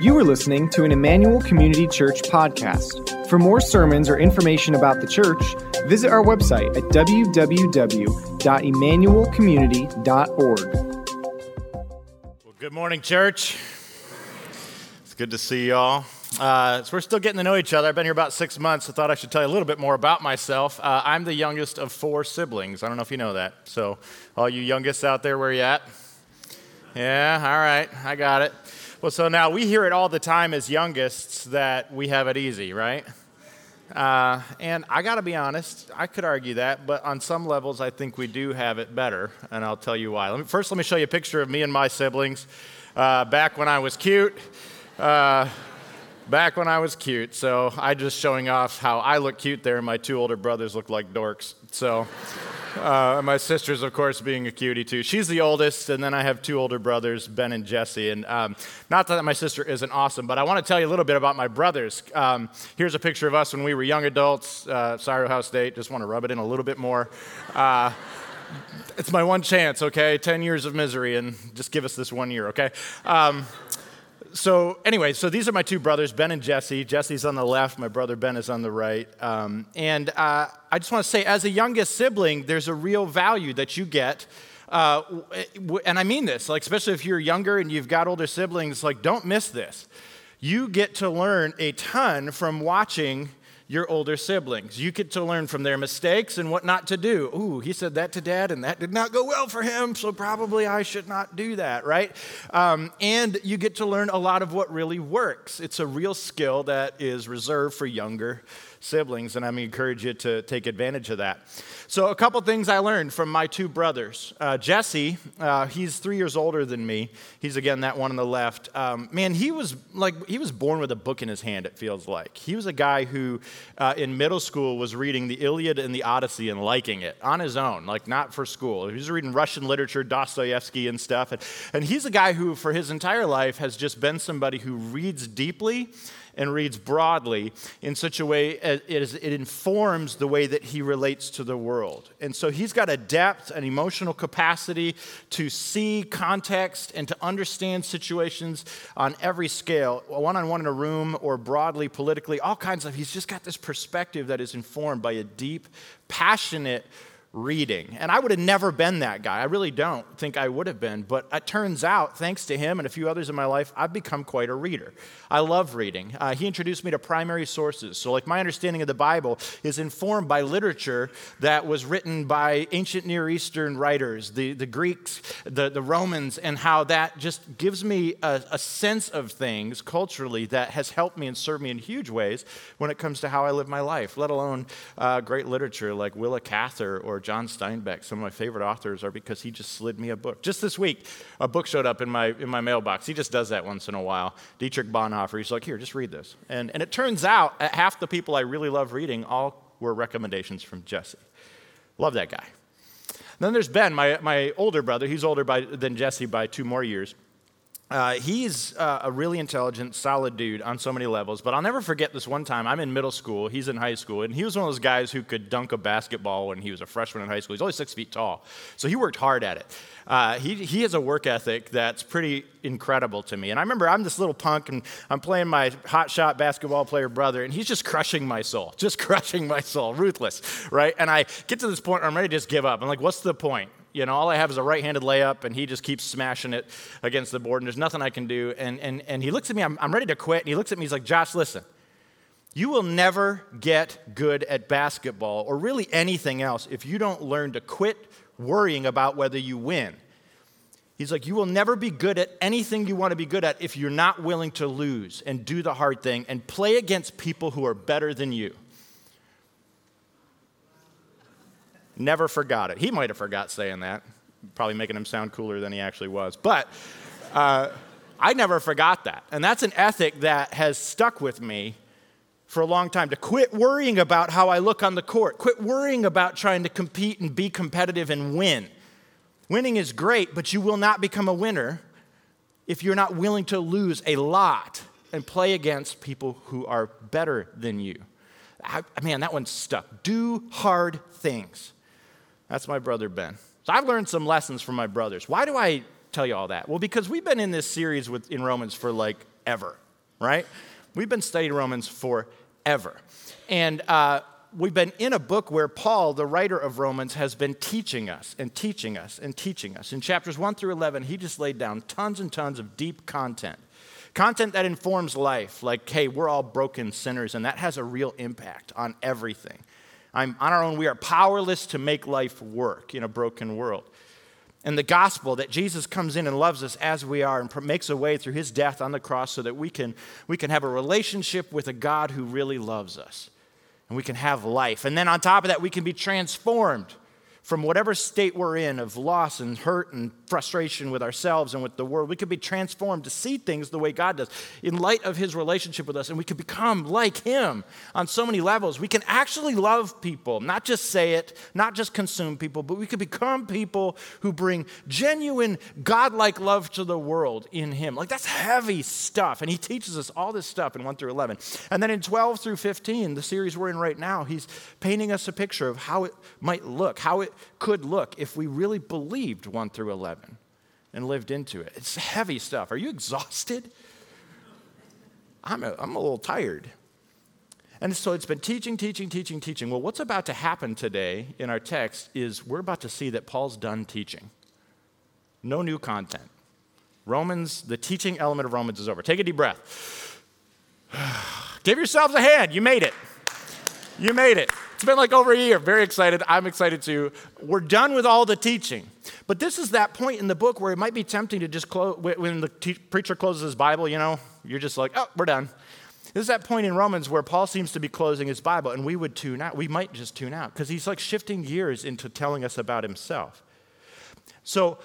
You are listening to an Emmanuel Community Church podcast. For more sermons or information about the church, visit our website at www.emmanuelcommunity.org. Well, good morning, church. It's good to see y'all. Uh, so we're still getting to know each other. I've been here about six months. I thought I should tell you a little bit more about myself. Uh, I'm the youngest of four siblings. I don't know if you know that. So, all you youngest out there, where you at? Yeah, all right, I got it. Well, so now we hear it all the time as youngest that we have it easy, right? Uh, and I got to be honest, I could argue that, but on some levels, I think we do have it better, and I'll tell you why. Let me, first, let me show you a picture of me and my siblings uh, back when I was cute. Uh, back when I was cute, so I just showing off how I look cute there, and my two older brothers look like dorks. So. Uh, my sister's, of course, being a cutie too. She's the oldest, and then I have two older brothers, Ben and Jesse. And um, not that my sister isn't awesome, but I want to tell you a little bit about my brothers. Um, here's a picture of us when we were young adults. Uh, sorry, Ohio State. Just want to rub it in a little bit more. Uh, it's my one chance, okay? 10 years of misery, and just give us this one year, okay? Um, so anyway, so these are my two brothers, Ben and Jesse. Jesse's on the left, my brother Ben is on the right. Um, and uh, I just want to say, as a youngest sibling, there's a real value that you get. Uh, and I mean this, like especially if you're younger and you've got older siblings, like don't miss this. You get to learn a ton from watching your older siblings. You get to learn from their mistakes and what not to do. Ooh, he said that to dad, and that did not go well for him, so probably I should not do that, right? Um, and you get to learn a lot of what really works. It's a real skill that is reserved for younger siblings, and I encourage you to take advantage of that. So, a couple things I learned from my two brothers. Uh, Jesse, uh, he's three years older than me. He's again that one on the left. Um, man, he was like he was born with a book in his hand. It feels like he was a guy who, uh, in middle school, was reading the Iliad and the Odyssey and liking it on his own, like not for school. He was reading Russian literature, Dostoevsky and stuff, and, and he's a guy who, for his entire life, has just been somebody who reads deeply and reads broadly in such a way as it informs the way that he relates to the world. And so he's got a depth, an emotional capacity to see context and to understand situations on every scale, one on one in a room or broadly politically, all kinds of. He's just got this perspective that is informed by a deep, passionate reading. And I would have never been that guy. I really don't think I would have been. But it turns out, thanks to him and a few others in my life, I've become quite a reader. I love reading. Uh, he introduced me to primary sources. So, like, my understanding of the Bible is informed by literature that was written by ancient Near Eastern writers, the, the Greeks, the, the Romans, and how that just gives me a, a sense of things culturally that has helped me and served me in huge ways when it comes to how I live my life, let alone uh, great literature like Willa Cather or John Steinbeck, some of my favorite authors, are because he just slid me a book. Just this week, a book showed up in my, in my mailbox. He just does that once in a while. Dietrich Bonhoeffer, he's like, here, just read this. And, and it turns out half the people I really love reading all were recommendations from Jesse. Love that guy. then there's Ben, my, my older brother. He's older by, than Jesse by two more years. Uh, he's uh, a really intelligent, solid dude on so many levels. But I'll never forget this one time. I'm in middle school, he's in high school, and he was one of those guys who could dunk a basketball when he was a freshman in high school. He's only six feet tall, so he worked hard at it. Uh, he, he has a work ethic that's pretty incredible to me. And I remember I'm this little punk, and I'm playing my hot shot basketball player brother, and he's just crushing my soul, just crushing my soul, ruthless, right? And I get to this point where I'm ready to just give up. I'm like, what's the point? You know, all I have is a right handed layup, and he just keeps smashing it against the board, and there's nothing I can do. And, and, and he looks at me, I'm, I'm ready to quit, and he looks at me, he's like, Josh, listen, you will never get good at basketball or really anything else if you don't learn to quit worrying about whether you win. He's like, You will never be good at anything you want to be good at if you're not willing to lose and do the hard thing and play against people who are better than you. Never forgot it. He might have forgot saying that, probably making him sound cooler than he actually was. But uh, I never forgot that. And that's an ethic that has stuck with me for a long time to quit worrying about how I look on the court, quit worrying about trying to compete and be competitive and win. Winning is great, but you will not become a winner if you're not willing to lose a lot and play against people who are better than you. I, man, that one stuck. Do hard things. That's my brother Ben. So I've learned some lessons from my brothers. Why do I tell you all that? Well, because we've been in this series with, in Romans for like ever, right? We've been studying Romans forever. And uh, we've been in a book where Paul, the writer of Romans, has been teaching us and teaching us and teaching us. In chapters 1 through 11, he just laid down tons and tons of deep content. Content that informs life, like, hey, we're all broken sinners, and that has a real impact on everything. I'm, on our own, we are powerless to make life work in a broken world. And the gospel that Jesus comes in and loves us as we are and makes a way through his death on the cross so that we can, we can have a relationship with a God who really loves us and we can have life. And then on top of that, we can be transformed from whatever state we're in of loss and hurt and frustration with ourselves and with the world. We could be transformed to see things the way God does in light of his relationship with us, and we could become like him on so many levels. We can actually love people, not just say it, not just consume people, but we could become people who bring genuine godlike love to the world in him. Like that's heavy stuff. And he teaches us all this stuff in 1 through 11. And then in 12 through 15, the series we're in right now, he's painting us a picture of how it might look, how it could look if we really believed 1 through 11 and lived into it. It's heavy stuff. Are you exhausted? I'm a, I'm a little tired. And so it's been teaching, teaching, teaching, teaching. Well, what's about to happen today in our text is we're about to see that Paul's done teaching. No new content. Romans, the teaching element of Romans is over. Take a deep breath. Give yourselves a hand. You made it. You made it. It's been like over a year. Very excited. I'm excited too. We're done with all the teaching. But this is that point in the book where it might be tempting to just close, when the te- preacher closes his Bible, you know, you're just like, oh, we're done. This is that point in Romans where Paul seems to be closing his Bible, and we would tune out. We might just tune out because he's like shifting gears into telling us about himself. So,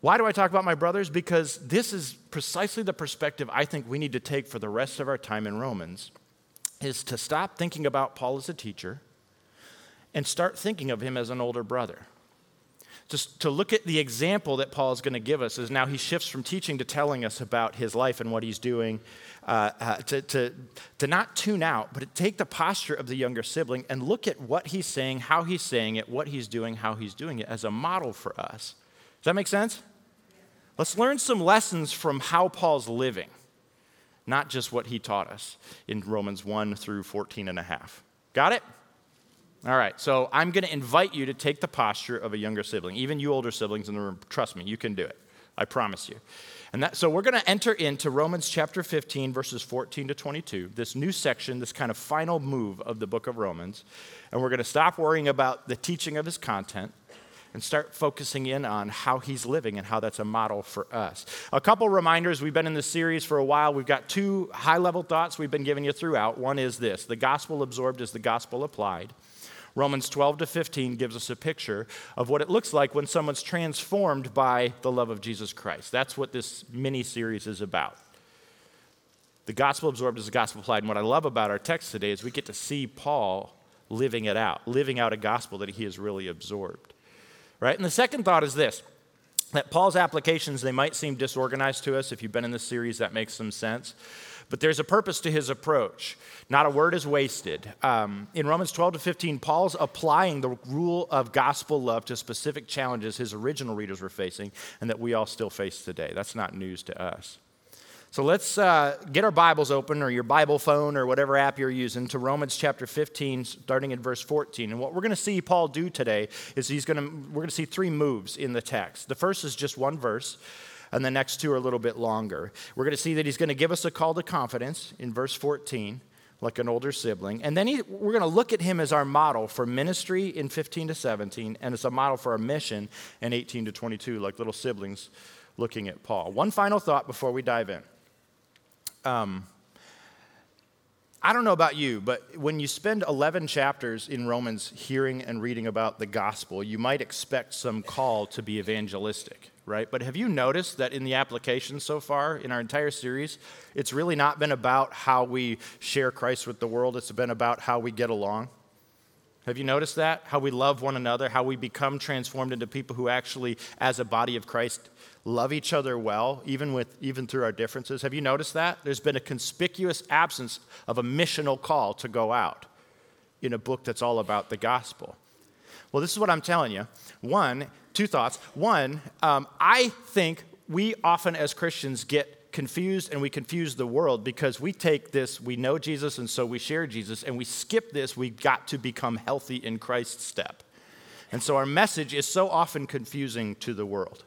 why do I talk about my brothers? Because this is precisely the perspective I think we need to take for the rest of our time in Romans is to stop thinking about Paul as a teacher and start thinking of him as an older brother. Just to look at the example that Paul is going to give us is now he shifts from teaching to telling us about his life and what he's doing, uh, uh, to, to, to not tune out, but to take the posture of the younger sibling and look at what he's saying, how he's saying it, what he's doing, how he's doing it as a model for us. Does that make sense? Let's learn some lessons from how Paul's living not just what he taught us in Romans 1 through 14 and a half. Got it? All right, so I'm going to invite you to take the posture of a younger sibling, even you older siblings in the room. Trust me, you can do it. I promise you. And that, so we're going to enter into Romans chapter 15, verses 14 to 22, this new section, this kind of final move of the book of Romans. And we're going to stop worrying about the teaching of his content and start focusing in on how he's living and how that's a model for us. A couple reminders we've been in this series for a while. We've got two high level thoughts we've been giving you throughout. One is this the gospel absorbed is the gospel applied. Romans 12 to 15 gives us a picture of what it looks like when someone's transformed by the love of Jesus Christ. That's what this mini series is about. The gospel absorbed is the gospel applied. And what I love about our text today is we get to see Paul living it out, living out a gospel that he has really absorbed right? And the second thought is this that Paul's applications, they might seem disorganized to us. If you've been in this series, that makes some sense. But there's a purpose to his approach. Not a word is wasted. Um, in Romans 12 to 15, Paul's applying the rule of gospel love to specific challenges his original readers were facing and that we all still face today. That's not news to us. So let's uh, get our Bibles open or your Bible phone or whatever app you're using to Romans chapter 15, starting in verse 14. And what we're going to see Paul do today is he's going to, we're going to see three moves in the text. The first is just one verse, and the next two are a little bit longer. We're going to see that he's going to give us a call to confidence in verse 14 like an older sibling. And then he, we're going to look at him as our model for ministry in 15 to 17, and as a model for our mission in 18 to 22, like little siblings looking at Paul. One final thought before we dive in. Um, I don't know about you, but when you spend 11 chapters in Romans hearing and reading about the gospel, you might expect some call to be evangelistic, right? But have you noticed that in the application so far, in our entire series, it's really not been about how we share Christ with the world, it's been about how we get along? Have you noticed that? How we love one another, how we become transformed into people who actually, as a body of Christ, love each other well, even, with, even through our differences. Have you noticed that? There's been a conspicuous absence of a missional call to go out in a book that's all about the gospel. Well, this is what I'm telling you. One, two thoughts. One, um, I think we often as Christians get confused and we confuse the world because we take this, we know Jesus and so we share Jesus, and we skip this, we got to become healthy in Christ step. And so our message is so often confusing to the world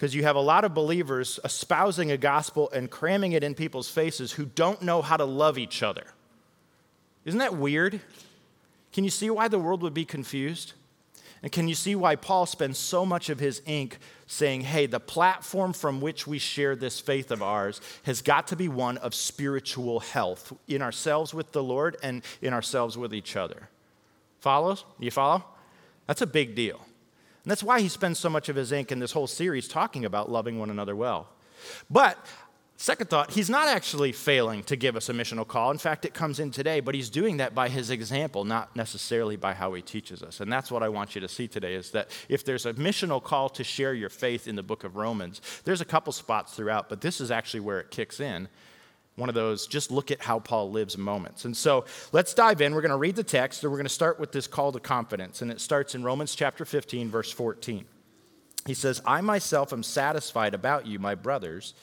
because you have a lot of believers espousing a gospel and cramming it in people's faces who don't know how to love each other. Isn't that weird? Can you see why the world would be confused? And can you see why Paul spends so much of his ink saying, hey, the platform from which we share this faith of ours has got to be one of spiritual health in ourselves with the Lord and in ourselves with each other? Follows? You follow? That's a big deal. And that's why he spends so much of his ink in this whole series talking about loving one another well. But Second thought, he's not actually failing to give us a missional call. In fact, it comes in today, but he's doing that by his example, not necessarily by how he teaches us. And that's what I want you to see today is that if there's a missional call to share your faith in the book of Romans, there's a couple spots throughout, but this is actually where it kicks in. One of those, just look at how Paul lives moments. And so let's dive in. We're going to read the text, and we're going to start with this call to confidence. And it starts in Romans chapter 15, verse 14. He says, I myself am satisfied about you, my brothers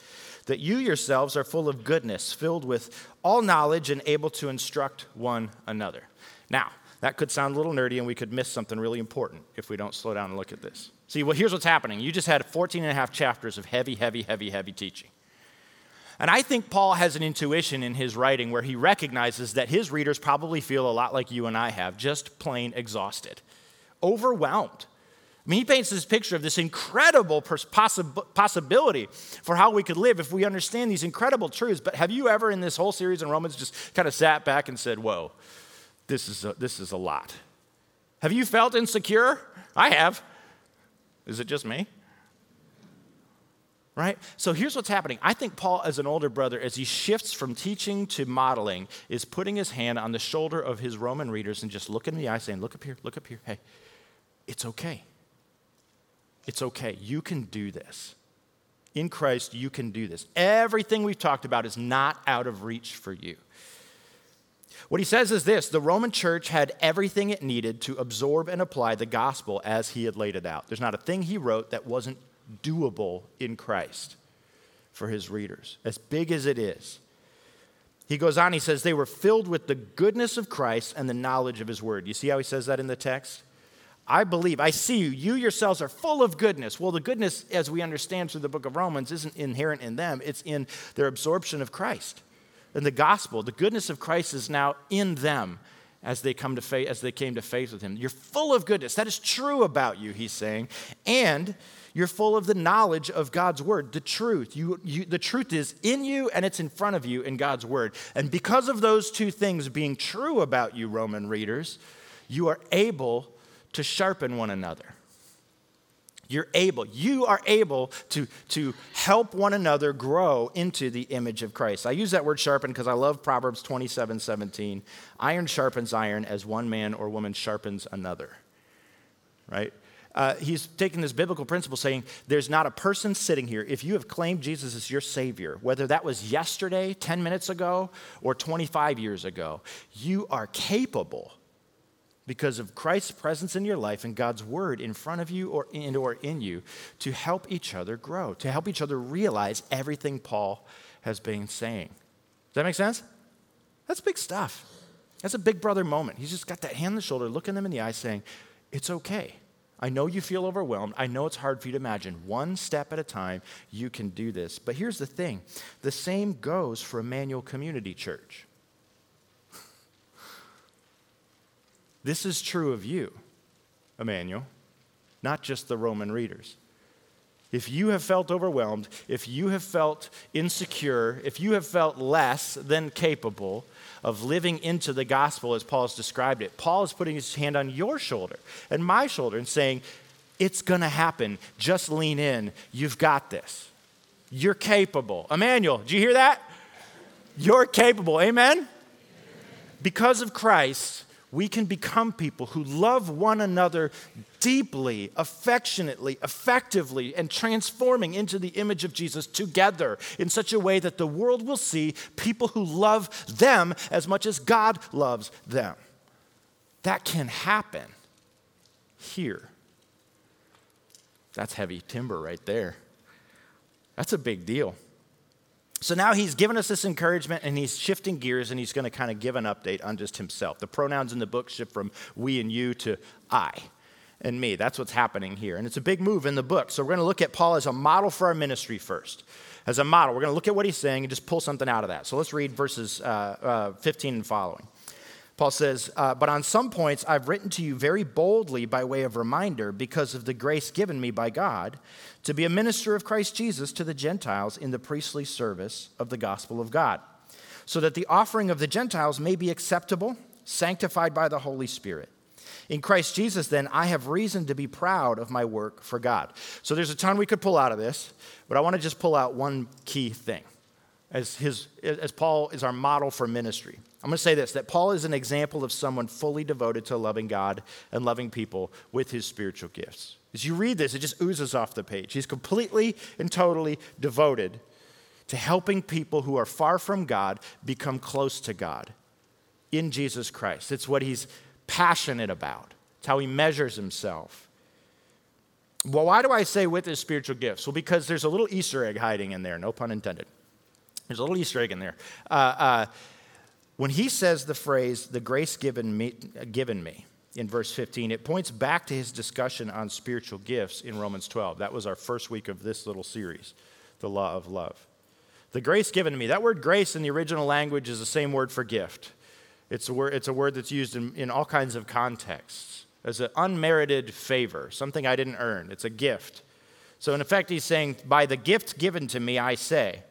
that you yourselves are full of goodness, filled with all knowledge, and able to instruct one another. Now, that could sound a little nerdy, and we could miss something really important if we don't slow down and look at this. See, well, here's what's happening. You just had 14 and a half chapters of heavy, heavy, heavy, heavy teaching. And I think Paul has an intuition in his writing where he recognizes that his readers probably feel a lot like you and I have, just plain exhausted, overwhelmed I mean, he paints this picture of this incredible possibility for how we could live if we understand these incredible truths. But have you ever, in this whole series in Romans, just kind of sat back and said, Whoa, this is a, this is a lot? Have you felt insecure? I have. Is it just me? Right? So here's what's happening. I think Paul, as an older brother, as he shifts from teaching to modeling, is putting his hand on the shoulder of his Roman readers and just looking in the eye, saying, Look up here, look up here. Hey, it's okay. It's okay. You can do this. In Christ, you can do this. Everything we've talked about is not out of reach for you. What he says is this the Roman church had everything it needed to absorb and apply the gospel as he had laid it out. There's not a thing he wrote that wasn't doable in Christ for his readers, as big as it is. He goes on, he says, they were filled with the goodness of Christ and the knowledge of his word. You see how he says that in the text? I believe, I see you. You yourselves are full of goodness. Well, the goodness, as we understand through the book of Romans, isn't inherent in them, it's in their absorption of Christ. And the gospel, the goodness of Christ is now in them as they come to faith, as they came to faith with him. You're full of goodness. That is true about you, he's saying. And you're full of the knowledge of God's word, the truth. You, you, the truth is in you and it's in front of you in God's word. And because of those two things being true about you, Roman readers, you are able to sharpen one another. You're able, you are able to, to help one another grow into the image of Christ. I use that word sharpen because I love Proverbs 27 17. Iron sharpens iron as one man or woman sharpens another. Right? Uh, he's taking this biblical principle saying there's not a person sitting here. If you have claimed Jesus as your Savior, whether that was yesterday, 10 minutes ago, or 25 years ago, you are capable because of Christ's presence in your life and God's word in front of you or in, or in you to help each other grow, to help each other realize everything Paul has been saying. Does that make sense? That's big stuff. That's a big brother moment. He's just got that hand on the shoulder, looking them in the eye, saying, It's okay. I know you feel overwhelmed. I know it's hard for you to imagine. One step at a time, you can do this. But here's the thing the same goes for Emmanuel Community Church. This is true of you, Emmanuel, not just the Roman readers. If you have felt overwhelmed, if you have felt insecure, if you have felt less than capable of living into the gospel as Paul has described it, Paul is putting his hand on your shoulder and my shoulder and saying, It's going to happen. Just lean in. You've got this. You're capable. Emmanuel, do you hear that? You're capable. Amen? Because of Christ, we can become people who love one another deeply, affectionately, effectively, and transforming into the image of Jesus together in such a way that the world will see people who love them as much as God loves them. That can happen here. That's heavy timber right there. That's a big deal. So now he's given us this encouragement and he's shifting gears and he's going to kind of give an update on just himself. The pronouns in the book shift from we and you to I and me. That's what's happening here. And it's a big move in the book. So we're going to look at Paul as a model for our ministry first. As a model, we're going to look at what he's saying and just pull something out of that. So let's read verses uh, uh, 15 and following. Paul says, uh, But on some points I've written to you very boldly by way of reminder because of the grace given me by God to be a minister of Christ Jesus to the Gentiles in the priestly service of the gospel of God, so that the offering of the Gentiles may be acceptable, sanctified by the Holy Spirit. In Christ Jesus, then, I have reason to be proud of my work for God. So there's a ton we could pull out of this, but I want to just pull out one key thing as, his, as Paul is our model for ministry. I'm going to say this that Paul is an example of someone fully devoted to loving God and loving people with his spiritual gifts. As you read this, it just oozes off the page. He's completely and totally devoted to helping people who are far from God become close to God in Jesus Christ. It's what he's passionate about, it's how he measures himself. Well, why do I say with his spiritual gifts? Well, because there's a little Easter egg hiding in there, no pun intended. There's a little Easter egg in there. Uh, uh, when he says the phrase, the grace given me, given me, in verse 15, it points back to his discussion on spiritual gifts in Romans 12. That was our first week of this little series, the law of love. The grace given to me, that word grace in the original language is the same word for gift. It's a word, it's a word that's used in, in all kinds of contexts as an unmerited favor, something I didn't earn. It's a gift. So, in effect, he's saying, By the gift given to me, I say.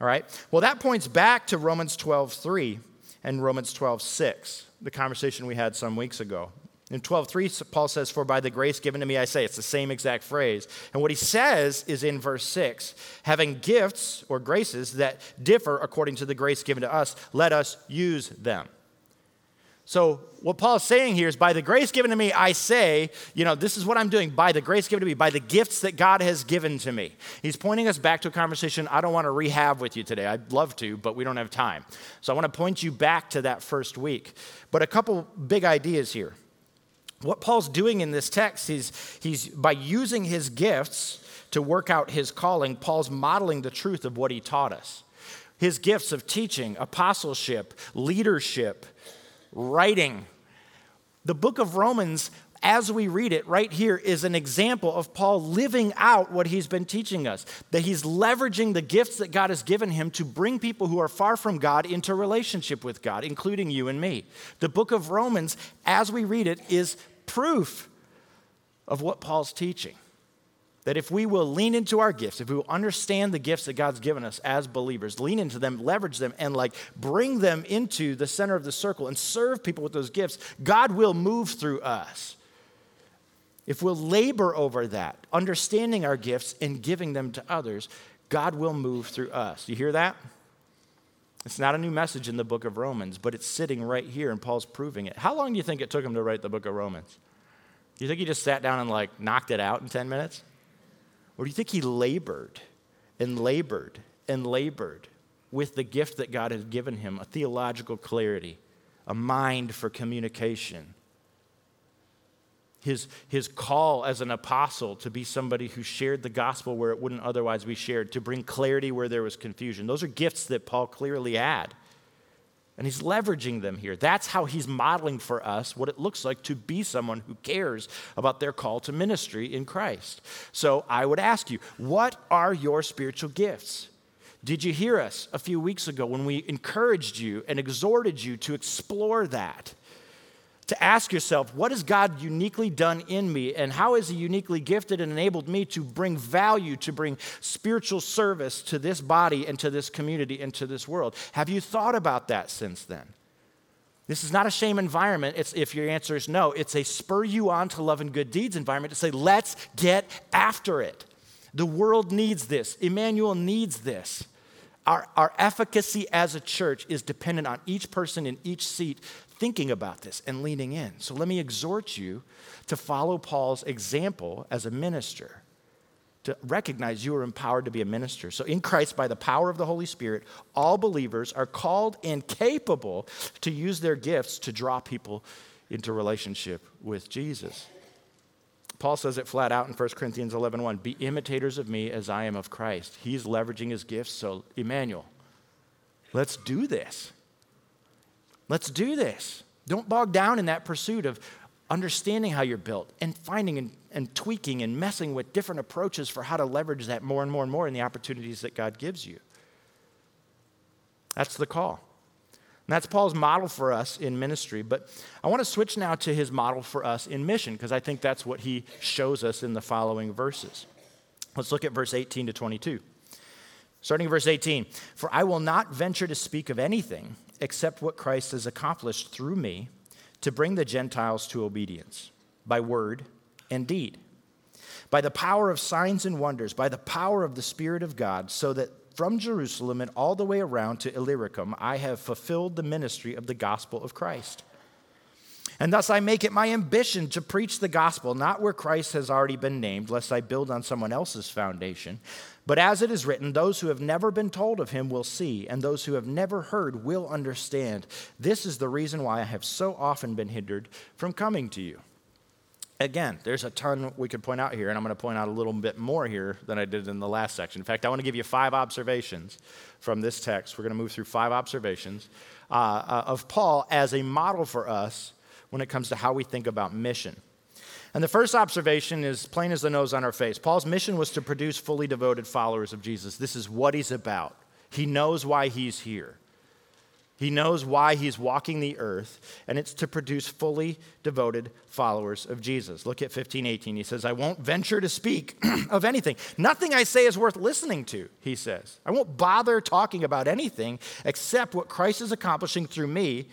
All right? Well, that points back to Romans 12 3 and Romans 12 6, the conversation we had some weeks ago. In 12:3, Paul says, For by the grace given to me, I say. It's the same exact phrase. And what he says is in verse 6 having gifts or graces that differ according to the grace given to us, let us use them. So, what Paul's saying here is by the grace given to me, I say, you know, this is what I'm doing by the grace given to me, by the gifts that God has given to me. He's pointing us back to a conversation I don't want to rehab with you today. I'd love to, but we don't have time. So, I want to point you back to that first week. But a couple big ideas here. What Paul's doing in this text is he's by using his gifts to work out his calling, Paul's modeling the truth of what he taught us. His gifts of teaching, apostleship, leadership, writing. The book of Romans, as we read it right here, is an example of Paul living out what he's been teaching us. That he's leveraging the gifts that God has given him to bring people who are far from God into relationship with God, including you and me. The book of Romans, as we read it, is proof of what Paul's teaching. That if we will lean into our gifts, if we will understand the gifts that God's given us as believers, lean into them, leverage them, and like bring them into the center of the circle and serve people with those gifts, God will move through us. If we'll labor over that, understanding our gifts and giving them to others, God will move through us. You hear that? It's not a new message in the book of Romans, but it's sitting right here, and Paul's proving it. How long do you think it took him to write the book of Romans? Do you think he just sat down and like knocked it out in 10 minutes? Or do you think he labored and labored and labored with the gift that God has given him a theological clarity, a mind for communication? His, his call as an apostle to be somebody who shared the gospel where it wouldn't otherwise be shared, to bring clarity where there was confusion. Those are gifts that Paul clearly had. And he's leveraging them here. That's how he's modeling for us what it looks like to be someone who cares about their call to ministry in Christ. So I would ask you, what are your spiritual gifts? Did you hear us a few weeks ago when we encouraged you and exhorted you to explore that? To ask yourself, what has God uniquely done in me, and how has He uniquely gifted and enabled me to bring value, to bring spiritual service to this body and to this community and to this world? Have you thought about that since then? This is not a shame environment. It's, if your answer is no, it's a spur you on to love and good deeds environment to say, let's get after it. The world needs this. Emmanuel needs this. Our, our efficacy as a church is dependent on each person in each seat thinking about this and leaning in. So let me exhort you to follow Paul's example as a minister, to recognize you are empowered to be a minister. So in Christ, by the power of the Holy Spirit, all believers are called and capable to use their gifts to draw people into relationship with Jesus. Paul says it flat out in 1 Corinthians 11 1. Be imitators of me as I am of Christ. He's leveraging his gifts. So, Emmanuel, let's do this. Let's do this. Don't bog down in that pursuit of understanding how you're built and finding and, and tweaking and messing with different approaches for how to leverage that more and more and more in the opportunities that God gives you. That's the call. And that's Paul's model for us in ministry. But I want to switch now to his model for us in mission because I think that's what he shows us in the following verses. Let's look at verse 18 to 22. Starting in verse 18 For I will not venture to speak of anything except what Christ has accomplished through me to bring the Gentiles to obedience by word and deed, by the power of signs and wonders, by the power of the Spirit of God, so that from Jerusalem and all the way around to Illyricum, I have fulfilled the ministry of the gospel of Christ. And thus I make it my ambition to preach the gospel, not where Christ has already been named, lest I build on someone else's foundation. But as it is written, those who have never been told of him will see, and those who have never heard will understand. This is the reason why I have so often been hindered from coming to you. Again, there's a ton we could point out here, and I'm going to point out a little bit more here than I did in the last section. In fact, I want to give you five observations from this text. We're going to move through five observations uh, uh, of Paul as a model for us when it comes to how we think about mission. And the first observation is plain as the nose on our face. Paul's mission was to produce fully devoted followers of Jesus. This is what he's about. He knows why he's here. He knows why he's walking the earth, and it's to produce fully devoted followers of Jesus. Look at 15, 18. He says, I won't venture to speak of anything. Nothing I say is worth listening to, he says. I won't bother talking about anything except what Christ is accomplishing through me,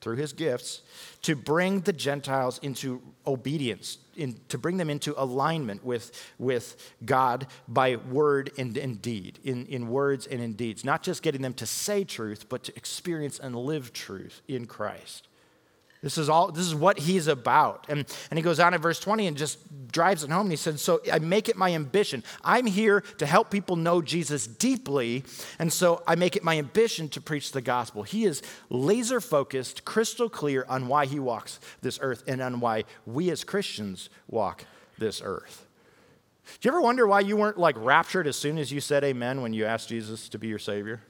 through his gifts, to bring the Gentiles into obedience, in, to bring them into alignment with, with God by word and, and deed, in, in words and in deeds. Not just getting them to say truth, but to experience and live truth in Christ. This is all this is what he's about. And, and he goes on in verse 20 and just drives it home. And he said, So I make it my ambition. I'm here to help people know Jesus deeply. And so I make it my ambition to preach the gospel. He is laser focused, crystal clear on why he walks this earth and on why we as Christians walk this earth. Do you ever wonder why you weren't like raptured as soon as you said amen when you asked Jesus to be your Savior?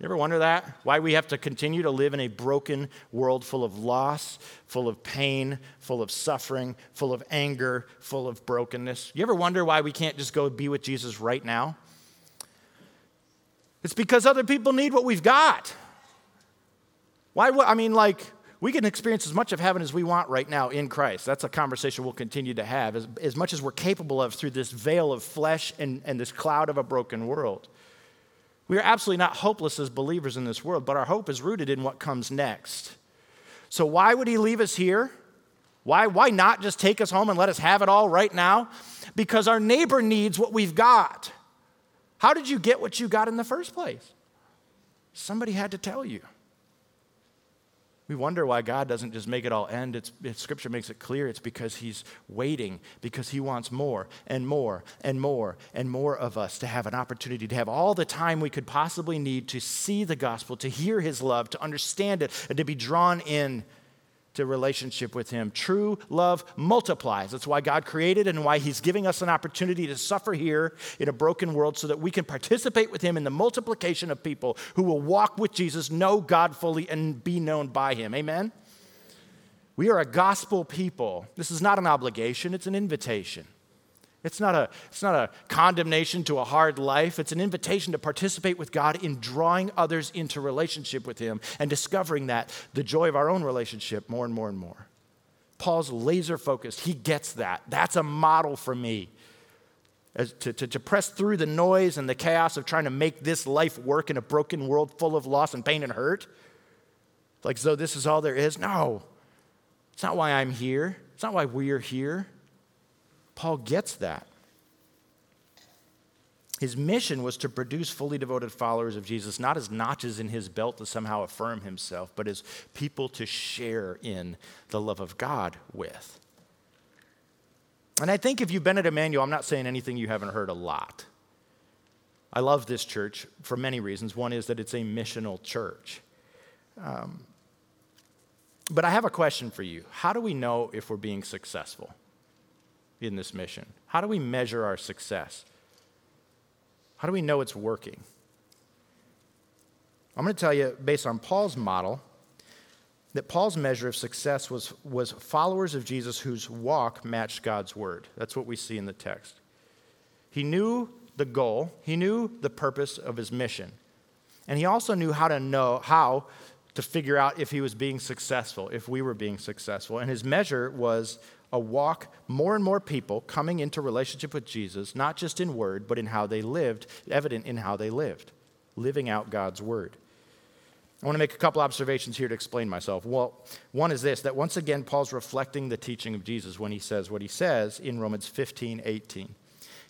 You ever wonder that? Why we have to continue to live in a broken world full of loss, full of pain, full of suffering, full of anger, full of brokenness? You ever wonder why we can't just go be with Jesus right now? It's because other people need what we've got. Why? would, I mean, like, we can experience as much of heaven as we want right now in Christ. That's a conversation we'll continue to have, as, as much as we're capable of through this veil of flesh and, and this cloud of a broken world. We are absolutely not hopeless as believers in this world, but our hope is rooted in what comes next. So, why would he leave us here? Why, why not just take us home and let us have it all right now? Because our neighbor needs what we've got. How did you get what you got in the first place? Somebody had to tell you. We wonder why God doesn't just make it all end. It's, it, scripture makes it clear it's because He's waiting, because He wants more and more and more and more of us to have an opportunity to have all the time we could possibly need to see the gospel, to hear His love, to understand it, and to be drawn in to relationship with Him. True love multiplies. That's why God created and why He's giving us an opportunity to suffer here in a broken world so that we can participate with Him in the multiplication of people who will walk with Jesus, know God fully, and be known by Him. Amen? We are a gospel people. This is not an obligation, it's an invitation. It's not, a, it's not a condemnation to a hard life. It's an invitation to participate with God in drawing others into relationship with Him and discovering that, the joy of our own relationship, more and more and more. Paul's laser focused. He gets that. That's a model for me. As to, to, to press through the noise and the chaos of trying to make this life work in a broken world full of loss and pain and hurt. Like, as though this is all there is? No. It's not why I'm here. It's not why we're here. Paul gets that. His mission was to produce fully devoted followers of Jesus, not as notches in his belt to somehow affirm himself, but as people to share in the love of God with. And I think if you've been at Emmanuel, I'm not saying anything you haven't heard a lot. I love this church for many reasons. One is that it's a missional church. Um, but I have a question for you. How do we know if we're being successful? In this mission? How do we measure our success? How do we know it's working? I'm going to tell you, based on Paul's model, that Paul's measure of success was, was followers of Jesus whose walk matched God's word. That's what we see in the text. He knew the goal, he knew the purpose of his mission. And he also knew how to know how to figure out if he was being successful, if we were being successful. And his measure was a walk, more and more people coming into relationship with Jesus, not just in word, but in how they lived, evident in how they lived, living out God's word. I want to make a couple observations here to explain myself. Well, one is this that once again, Paul's reflecting the teaching of Jesus when he says what he says in Romans 15 18.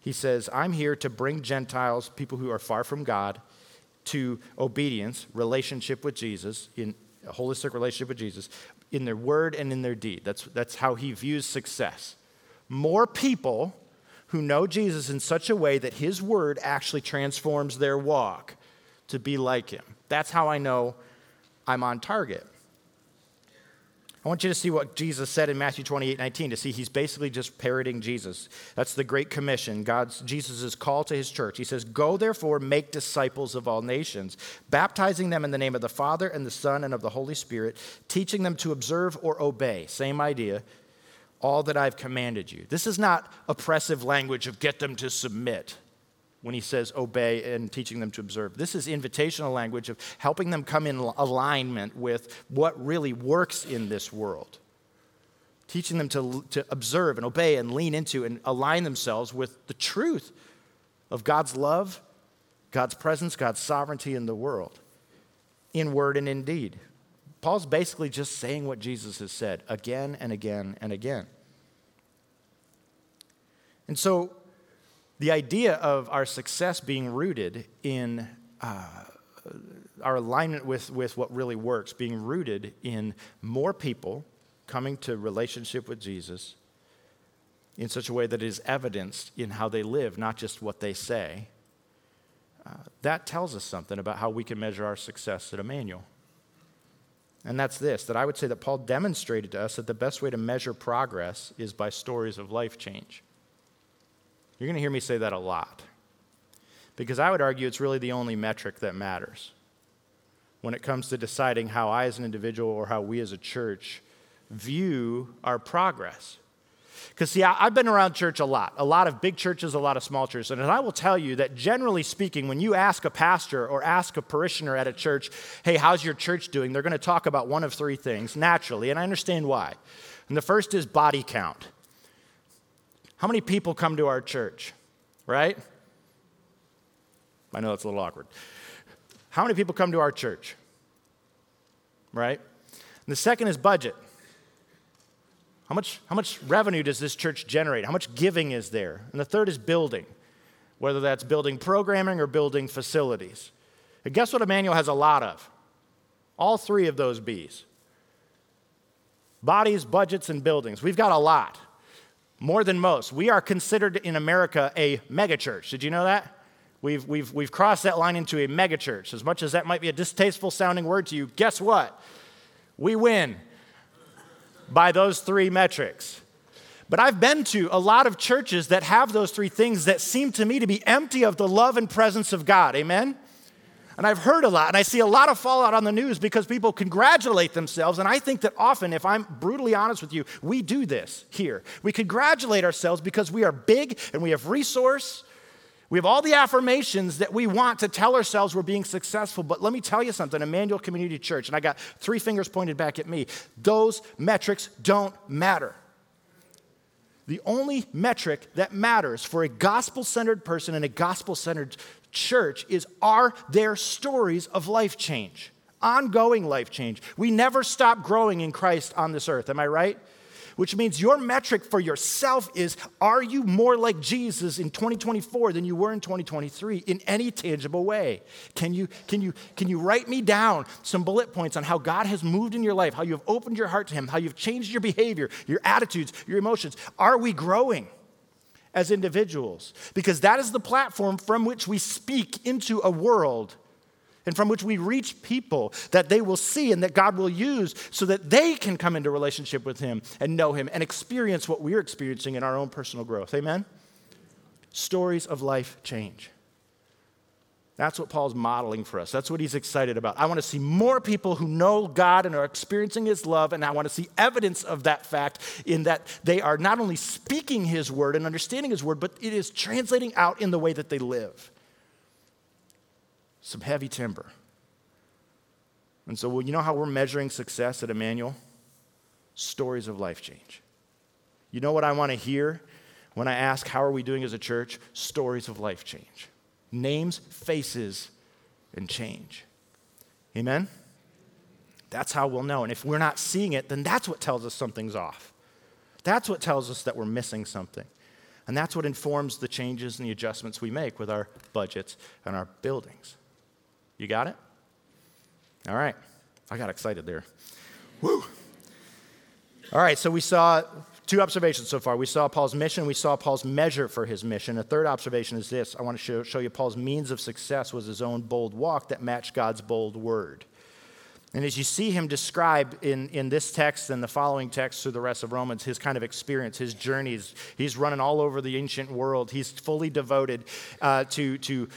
He says, I'm here to bring Gentiles, people who are far from God, to obedience, relationship with Jesus, in a holistic relationship with Jesus, in their word and in their deed. That's, that's how he views success. More people who know Jesus in such a way that his word actually transforms their walk to be like him. That's how I know I'm on target. I want you to see what Jesus said in Matthew 28 19 to see he's basically just parroting Jesus. That's the Great Commission, God's Jesus' call to his church. He says, Go therefore, make disciples of all nations, baptizing them in the name of the Father and the Son and of the Holy Spirit, teaching them to observe or obey. Same idea. All that I've commanded you. This is not oppressive language of get them to submit when he says obey and teaching them to observe. This is invitational language of helping them come in alignment with what really works in this world. Teaching them to, to observe and obey and lean into and align themselves with the truth of God's love, God's presence, God's sovereignty in the world, in word and in deed. Paul's basically just saying what Jesus has said again and again and again. And so the idea of our success being rooted in uh, our alignment with, with what really works, being rooted in more people coming to relationship with Jesus in such a way that it is evidenced in how they live, not just what they say, uh, that tells us something about how we can measure our success at Emmanuel. And that's this that I would say that Paul demonstrated to us that the best way to measure progress is by stories of life change. You're going to hear me say that a lot. Because I would argue it's really the only metric that matters when it comes to deciding how I, as an individual, or how we as a church view our progress. Because, see, I, have been around church a lot, a lot of big churches, a lot of small churches. And I will tell you that generally speaking, when you ask a pastor or ask a parishioner at a church, hey, how's your church doing? They're going to talk about one of three things naturally, and I understand why. And the first is body count. How many people come to our church, right? I know that's a little awkward. How many people come to our church? Right? And the second is budget. How much, how much revenue does this church generate? How much giving is there? And the third is building, whether that's building programming or building facilities. And guess what Emmanuel has a lot of? All three of those B's bodies, budgets, and buildings. We've got a lot more than most. We are considered in America a megachurch. Did you know that? We've, we've, we've crossed that line into a megachurch. As much as that might be a distasteful sounding word to you, guess what? We win by those three metrics. But I've been to a lot of churches that have those three things that seem to me to be empty of the love and presence of God. Amen? And I've heard a lot, and I see a lot of fallout on the news because people congratulate themselves. And I think that often, if I'm brutally honest with you, we do this here. We congratulate ourselves because we are big and we have resource. We have all the affirmations that we want to tell ourselves we're being successful. But let me tell you something Emmanuel Community Church, and I got three fingers pointed back at me, those metrics don't matter. The only metric that matters for a gospel centered person and a gospel centered church is are there stories of life change, ongoing life change. We never stop growing in Christ on this earth. Am I right? Which means your metric for yourself is are you more like Jesus in 2024 than you were in 2023 in any tangible way? Can you, can you, can you write me down some bullet points on how God has moved in your life, how you have opened your heart to Him, how you've changed your behavior, your attitudes, your emotions? Are we growing? As individuals because that is the platform from which we speak into a world and from which we reach people that they will see and that God will use so that they can come into relationship with Him and know Him and experience what we're experiencing in our own personal growth. Amen? Stories of life change. That's what Paul's modeling for us. That's what he's excited about. I want to see more people who know God and are experiencing his love, and I want to see evidence of that fact in that they are not only speaking his word and understanding his word, but it is translating out in the way that they live some heavy timber. And so, well, you know how we're measuring success at Emmanuel? Stories of life change. You know what I want to hear when I ask, How are we doing as a church? Stories of life change. Names, faces, and change. Amen? That's how we'll know. And if we're not seeing it, then that's what tells us something's off. That's what tells us that we're missing something. And that's what informs the changes and the adjustments we make with our budgets and our buildings. You got it? All right. I got excited there. Woo. All right, so we saw two observations so far. We saw Paul's mission, we saw Paul's measure for his mission. A third observation is this I want to show, show you Paul's means of success was his own bold walk that matched God's bold word. And as you see him describe in, in this text and the following text through the rest of Romans, his kind of experience, his journeys, he's running all over the ancient world. He's fully devoted uh, to, to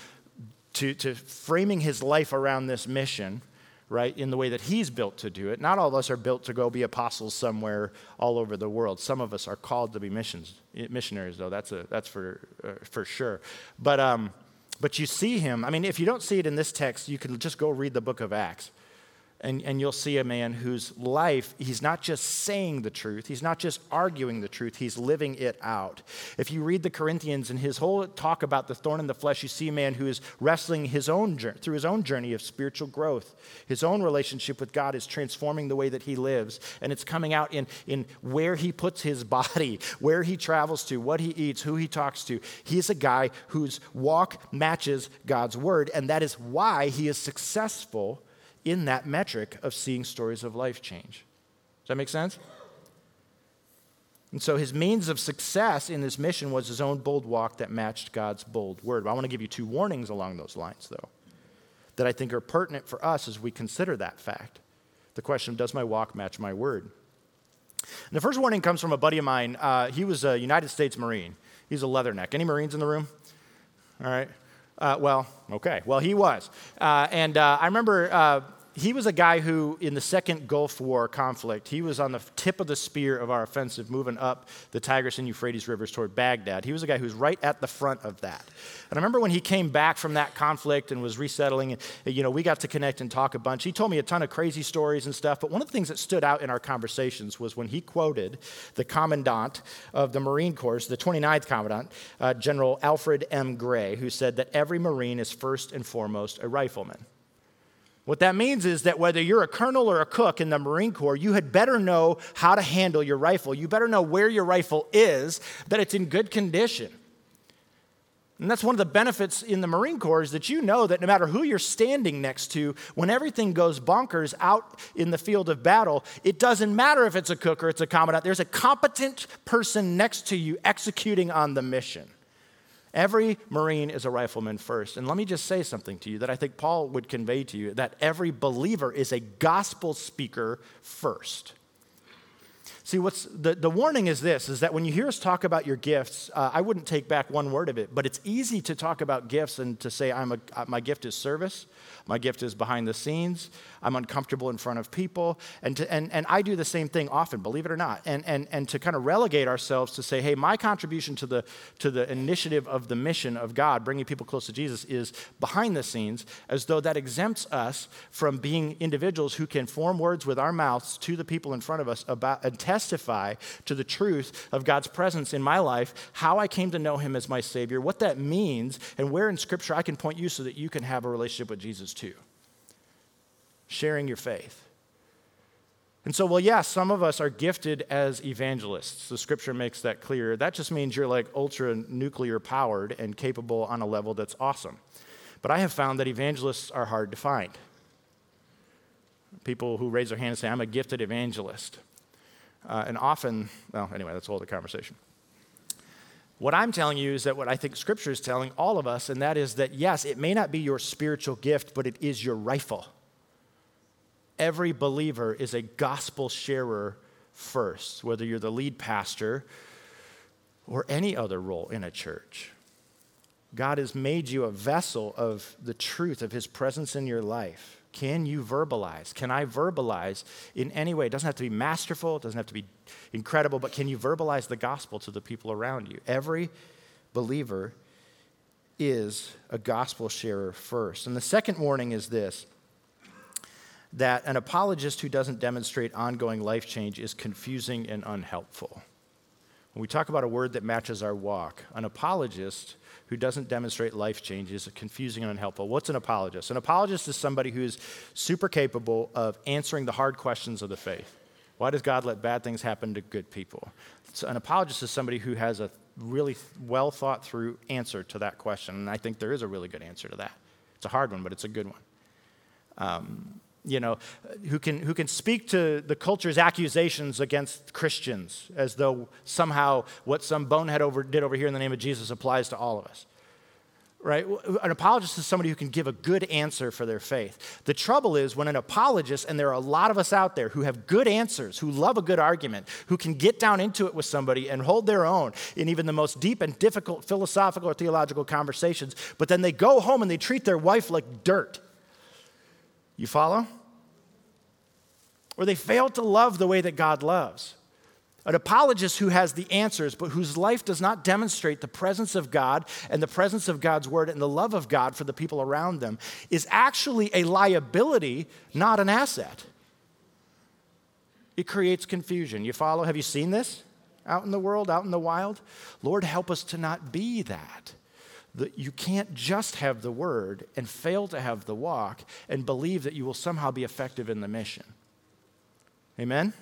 to, to framing his life around this mission, right, in the way that he's built to do it. Not all of us are built to go be apostles somewhere all over the world. Some of us are called to be missions, missionaries, though. That's, a, that's for, uh, for sure. But, um, but you see him. I mean, if you don't see it in this text, you can just go read the book of Acts. And, and you'll see a man whose life, he's not just saying the truth, he's not just arguing the truth, he's living it out. If you read the Corinthians and his whole talk about the thorn in the flesh, you see a man who is wrestling his own through his own journey of spiritual growth. His own relationship with God is transforming the way that he lives, and it's coming out in, in where he puts his body, where he travels to, what he eats, who he talks to. He's a guy whose walk matches God's word, and that is why he is successful in that metric of seeing stories of life change. Does that make sense? And so his means of success in this mission was his own bold walk that matched God's bold word. I want to give you two warnings along those lines, though, that I think are pertinent for us as we consider that fact. The question does my walk match my word? And the first warning comes from a buddy of mine. Uh, he was a United States Marine. He's a leatherneck. Any Marines in the room? All right. Uh, well, okay. Well, he was. Uh, and uh, I remember uh, he was a guy who, in the second Gulf War conflict, he was on the tip of the spear of our offensive, moving up the Tigris and Euphrates rivers toward Baghdad. He was a guy who was right at the front of that. And I remember when he came back from that conflict and was resettling, and, you know, we got to connect and talk a bunch. He told me a ton of crazy stories and stuff, but one of the things that stood out in our conversations was when he quoted the commandant of the Marine Corps, the 29th commandant, uh, General Alfred M. Gray, who said that every Marine is first and foremost a rifleman. What that means is that whether you're a colonel or a cook in the Marine Corps, you had better know how to handle your rifle. You better know where your rifle is, that it's in good condition. And that's one of the benefits in the Marine Corps is that you know that no matter who you're standing next to, when everything goes bonkers out in the field of battle, it doesn't matter if it's a cook or it's a commandant. There's a competent person next to you executing on the mission. Every Marine is a rifleman first. And let me just say something to you that I think Paul would convey to you that every believer is a gospel speaker first. See, what's the, the warning is this is that when you hear us talk about your gifts, uh, I wouldn't take back one word of it, but it's easy to talk about gifts and to say, I'm a, uh, my gift is service, my gift is behind the scenes, I'm uncomfortable in front of people. And, to, and, and I do the same thing often, believe it or not. And, and, and to kind of relegate ourselves to say, hey, my contribution to the, to the initiative of the mission of God, bringing people close to Jesus, is behind the scenes, as though that exempts us from being individuals who can form words with our mouths to the people in front of us about and tell testify to the truth of God's presence in my life, how I came to know Him as my Savior, what that means, and where in Scripture I can point you so that you can have a relationship with Jesus too. Sharing your faith. And so, well, yeah, some of us are gifted as evangelists. The scripture makes that clear. That just means you're like ultra nuclear powered and capable on a level that's awesome. But I have found that evangelists are hard to find. People who raise their hand and say, I'm a gifted evangelist. Uh, and often, well, anyway, that's a whole other conversation. What I'm telling you is that what I think Scripture is telling all of us, and that is that yes, it may not be your spiritual gift, but it is your rifle. Every believer is a gospel sharer first, whether you're the lead pastor or any other role in a church. God has made you a vessel of the truth of His presence in your life. Can you verbalize? Can I verbalize in any way? It doesn't have to be masterful, it doesn't have to be incredible, but can you verbalize the gospel to the people around you? Every believer is a gospel sharer first. And the second warning is this that an apologist who doesn't demonstrate ongoing life change is confusing and unhelpful. When we talk about a word that matches our walk, an apologist who doesn't demonstrate life change is confusing and unhelpful. What's an apologist? An apologist is somebody who is super capable of answering the hard questions of the faith. Why does God let bad things happen to good people? So an apologist is somebody who has a really well thought through answer to that question. And I think there is a really good answer to that. It's a hard one, but it's a good one. Um, you know, uh, who can, who can speak to the culture's accusations against Christians as though somehow what some bonehead over, did over here in the name of Jesus applies to all of us. Right? An apologist is somebody who can give a good answer for their faith. The trouble is when an apologist, and there are a lot of us out there who have good answers, who love a good argument, who can get down into it with somebody and hold their own in even the most deep and difficult philosophical or theological conversations, but then they go home and they treat their wife like dirt. You follow? Or they fail to love the way that God loves. An apologist who has the answers, but whose life does not demonstrate the presence of God and the presence of God's word and the love of God for the people around them, is actually a liability, not an asset. It creates confusion. You follow? Have you seen this out in the world, out in the wild? Lord, help us to not be that. That you can't just have the word and fail to have the walk and believe that you will somehow be effective in the mission. Amen?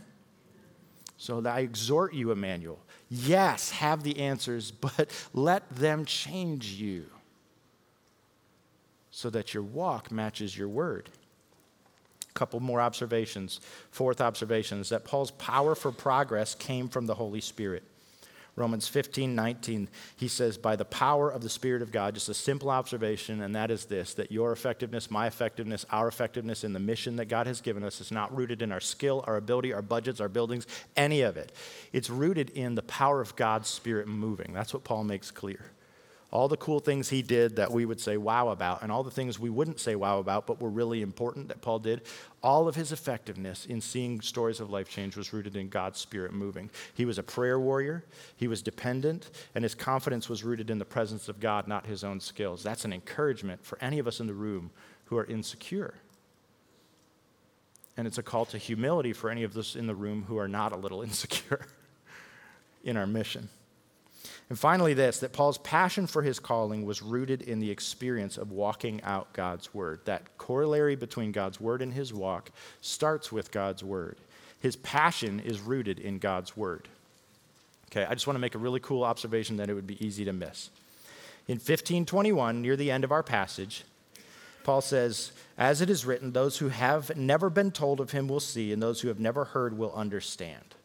So I exhort you, Emmanuel. Yes, have the answers, but let them change you so that your walk matches your word. A couple more observations. Fourth observation is that Paul's power for progress came from the Holy Spirit. Romans 15, 19, he says, by the power of the Spirit of God, just a simple observation, and that is this that your effectiveness, my effectiveness, our effectiveness in the mission that God has given us is not rooted in our skill, our ability, our budgets, our buildings, any of it. It's rooted in the power of God's Spirit moving. That's what Paul makes clear all the cool things he did that we would say wow about, and all the things we wouldn't say wow about but were really important that Paul did, all of his effectiveness in seeing stories of life change was rooted in God's Spirit moving. He was a prayer warrior, he was dependent, and his confidence was rooted in the presence of God, not his own skills. That's an encouragement for any of us in the room who are insecure. And it's a call to humility for any of us in the room who are not a little insecure in our mission. And finally, this that Paul's passion for his calling was rooted in the experience of walking out God's word. That corollary between God's word and his walk starts with God's word. His passion is rooted in God's word. Okay, I just want to make a really cool observation that it would be easy to miss. In 1521, near the end of our passage, Paul says, As it is written, those who have never been told of him will see, and those who have never heard will understand.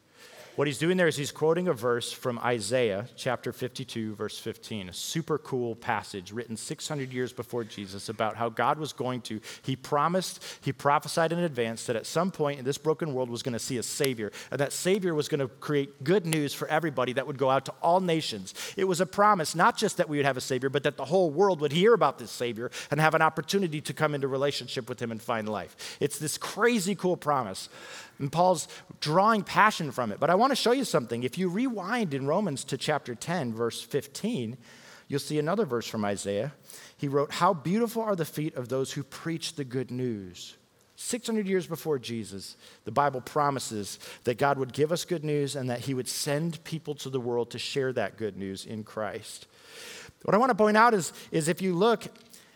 What he's doing there is he's quoting a verse from Isaiah chapter 52, verse 15, a super cool passage written 600 years before Jesus about how God was going to, he promised, he prophesied in advance that at some point in this broken world was going to see a Savior, and that Savior was going to create good news for everybody that would go out to all nations. It was a promise, not just that we would have a Savior, but that the whole world would hear about this Savior and have an opportunity to come into relationship with Him and find life. It's this crazy cool promise. And Paul's drawing passion from it. But I want to show you something. If you rewind in Romans to chapter 10, verse 15, you'll see another verse from Isaiah. He wrote, How beautiful are the feet of those who preach the good news. 600 years before Jesus, the Bible promises that God would give us good news and that He would send people to the world to share that good news in Christ. What I want to point out is, is if you look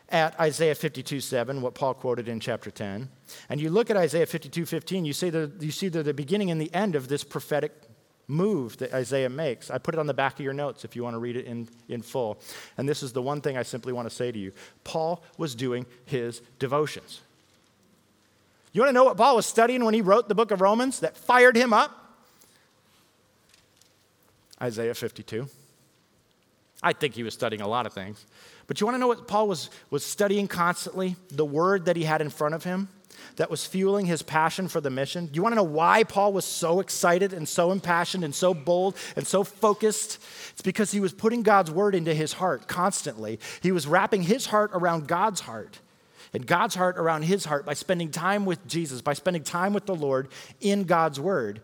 at Isaiah 52 7, what Paul quoted in chapter 10, and you look at Isaiah 52 15, you, see the, you see the, the beginning and the end of this prophetic move that Isaiah makes. I put it on the back of your notes if you want to read it in, in full. And this is the one thing I simply want to say to you Paul was doing his devotions. You want to know what Paul was studying when he wrote the book of Romans that fired him up? Isaiah 52. I think he was studying a lot of things. But you want to know what Paul was, was studying constantly? The word that he had in front of him that was fueling his passion for the mission. You want to know why Paul was so excited and so impassioned and so bold and so focused? It's because he was putting God's word into his heart constantly. He was wrapping his heart around God's heart and God's heart around his heart by spending time with Jesus, by spending time with the Lord in God's word.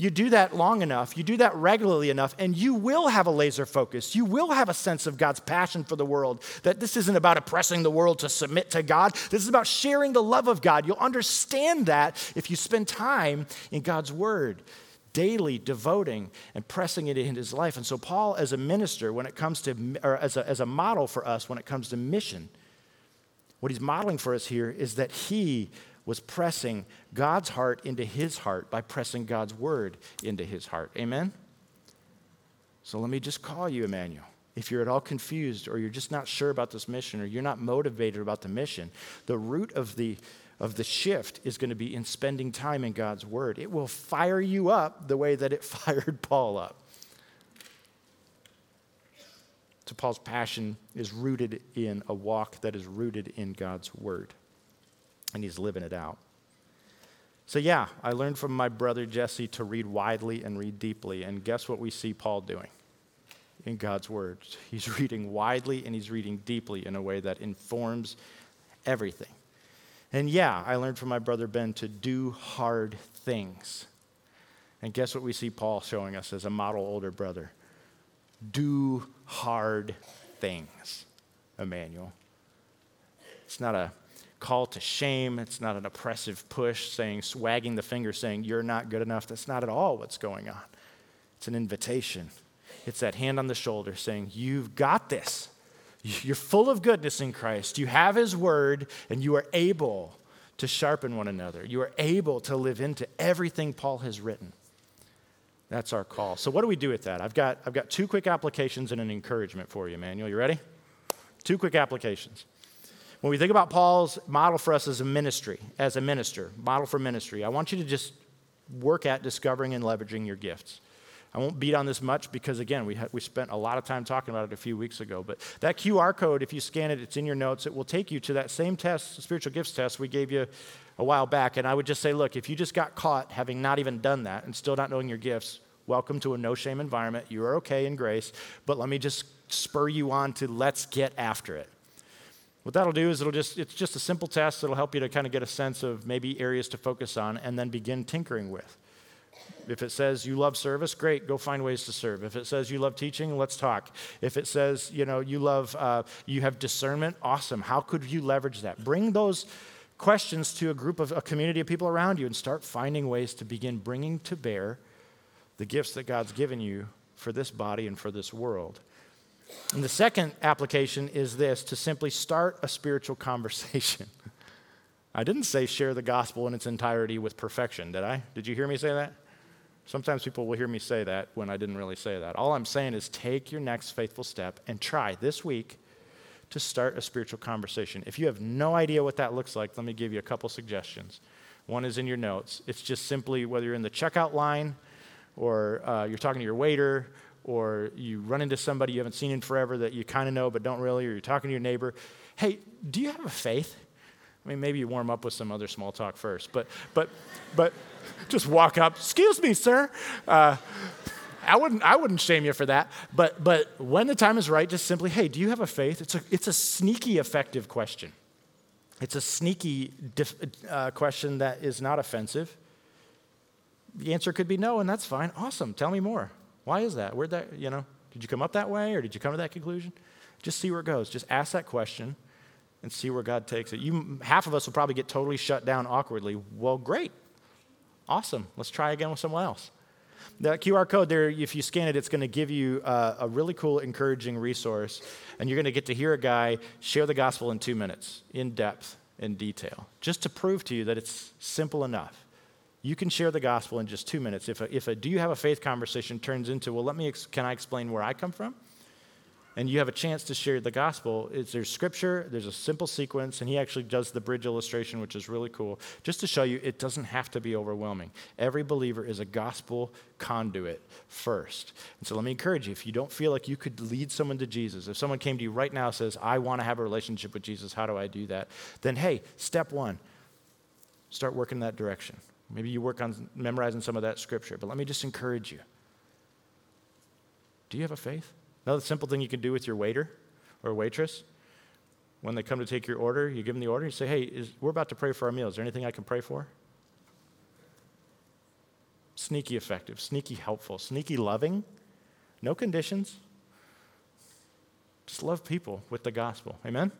You do that long enough, you do that regularly enough, and you will have a laser focus. You will have a sense of God's passion for the world. That this isn't about oppressing the world to submit to God. This is about sharing the love of God. You'll understand that if you spend time in God's Word, daily devoting and pressing it into his life. And so, Paul, as a minister, when it comes to, or as a, as a model for us when it comes to mission, what he's modeling for us here is that he was pressing God's heart into his heart by pressing God's word into his heart. Amen? So let me just call you Emmanuel. If you're at all confused or you're just not sure about this mission or you're not motivated about the mission, the root of the of the shift is going to be in spending time in God's word. It will fire you up the way that it fired Paul up. So Paul's passion is rooted in a walk that is rooted in God's word and he's living it out. So, yeah, I learned from my brother Jesse to read widely and read deeply. And guess what we see Paul doing in God's words? He's reading widely and he's reading deeply in a way that informs everything. And yeah, I learned from my brother Ben to do hard things. And guess what we see Paul showing us as a model older brother? Do hard things, Emmanuel. It's not a call to shame. It's not an oppressive push saying, swagging the finger saying, you're not good enough. That's not at all what's going on. It's an invitation. It's that hand on the shoulder saying, You've got this. You're full of goodness in Christ. You have His word, and you are able to sharpen one another. You are able to live into everything Paul has written. That's our call. So, what do we do with that? I've got, I've got two quick applications and an encouragement for you, Emmanuel. You ready? Two quick applications. When we think about Paul's model for us as a ministry, as a minister, model for ministry, I want you to just work at discovering and leveraging your gifts. I won't beat on this much because, again, we, ha- we spent a lot of time talking about it a few weeks ago. But that QR code, if you scan it, it's in your notes. It will take you to that same test, spiritual gifts test we gave you a while back. And I would just say, look, if you just got caught having not even done that and still not knowing your gifts, welcome to a no shame environment. You are okay in grace. But let me just spur you on to let's get after it. What that'll do is it'll just, it's just a simple test that'll help you to kind of get a sense of maybe areas to focus on and then begin tinkering with. If it says you love service, great, go find ways to serve. If it says you love teaching, let's talk. If it says, you know, you love, uh, you have discernment, awesome. How could you leverage that? Bring those questions to a group of, a community of people around you and start finding ways to begin bringing to bear the gifts that God's given you for this body and for this world. And the second application is this to simply start a spiritual conversation. I didn't say share the gospel in its entirety with perfection, did I? Did you hear me say that? Sometimes people will hear me say that when I didn't really say that. All I'm saying is take your next faithful step and try this week to start a spiritual conversation. If you have no idea what that looks like, let me give you a couple suggestions. One is in your notes. It's just simply whether you're in the checkout line or uh, you're talking to your waiter or you run into somebody you haven't seen in forever that you kind of know but don't really, or you're talking to your neighbor, hey, do you have a faith? I mean, maybe you warm up with some other small talk first, but, but, but just walk up, excuse me, sir. Uh, I wouldn't, I wouldn't shame you for that. But, but when the time is right, just simply, hey, do you have a faith? It's a, it's a sneaky, effective question. It's a sneaky uh, question that is not offensive. The answer could be no, and that's fine. Awesome. Tell me more. Why is that? Where'd that, you know, did you come up that way or did you come to that conclusion? Just see where it goes. Just ask that question and see where God takes it. You, half of us will probably get totally shut down awkwardly. Well, great. Awesome. Let's try again with someone else. The QR code there, if you scan it, it's going to give you a, a really cool, encouraging resource. And you're going to get to hear a guy share the gospel in two minutes, in depth, in detail, just to prove to you that it's simple enough. You can share the gospel in just two minutes. If a, if a do you have a faith conversation turns into, well, let me, ex- can I explain where I come from? and you have a chance to share the gospel, it's, there's scripture, there's a simple sequence, and he actually does the bridge illustration, which is really cool, just to show you it doesn't have to be overwhelming. Every believer is a gospel conduit first. And so let me encourage you if you don't feel like you could lead someone to Jesus, if someone came to you right now and says, I want to have a relationship with Jesus, how do I do that? Then, hey, step one, start working that direction. Maybe you work on memorizing some of that scripture, but let me just encourage you. Do you have a faith? Another simple thing you can do with your waiter or waitress when they come to take your order, you give them the order, you say, Hey, is, we're about to pray for our meal. Is there anything I can pray for? Sneaky effective, sneaky helpful, sneaky loving, no conditions. Just love people with the gospel. Amen?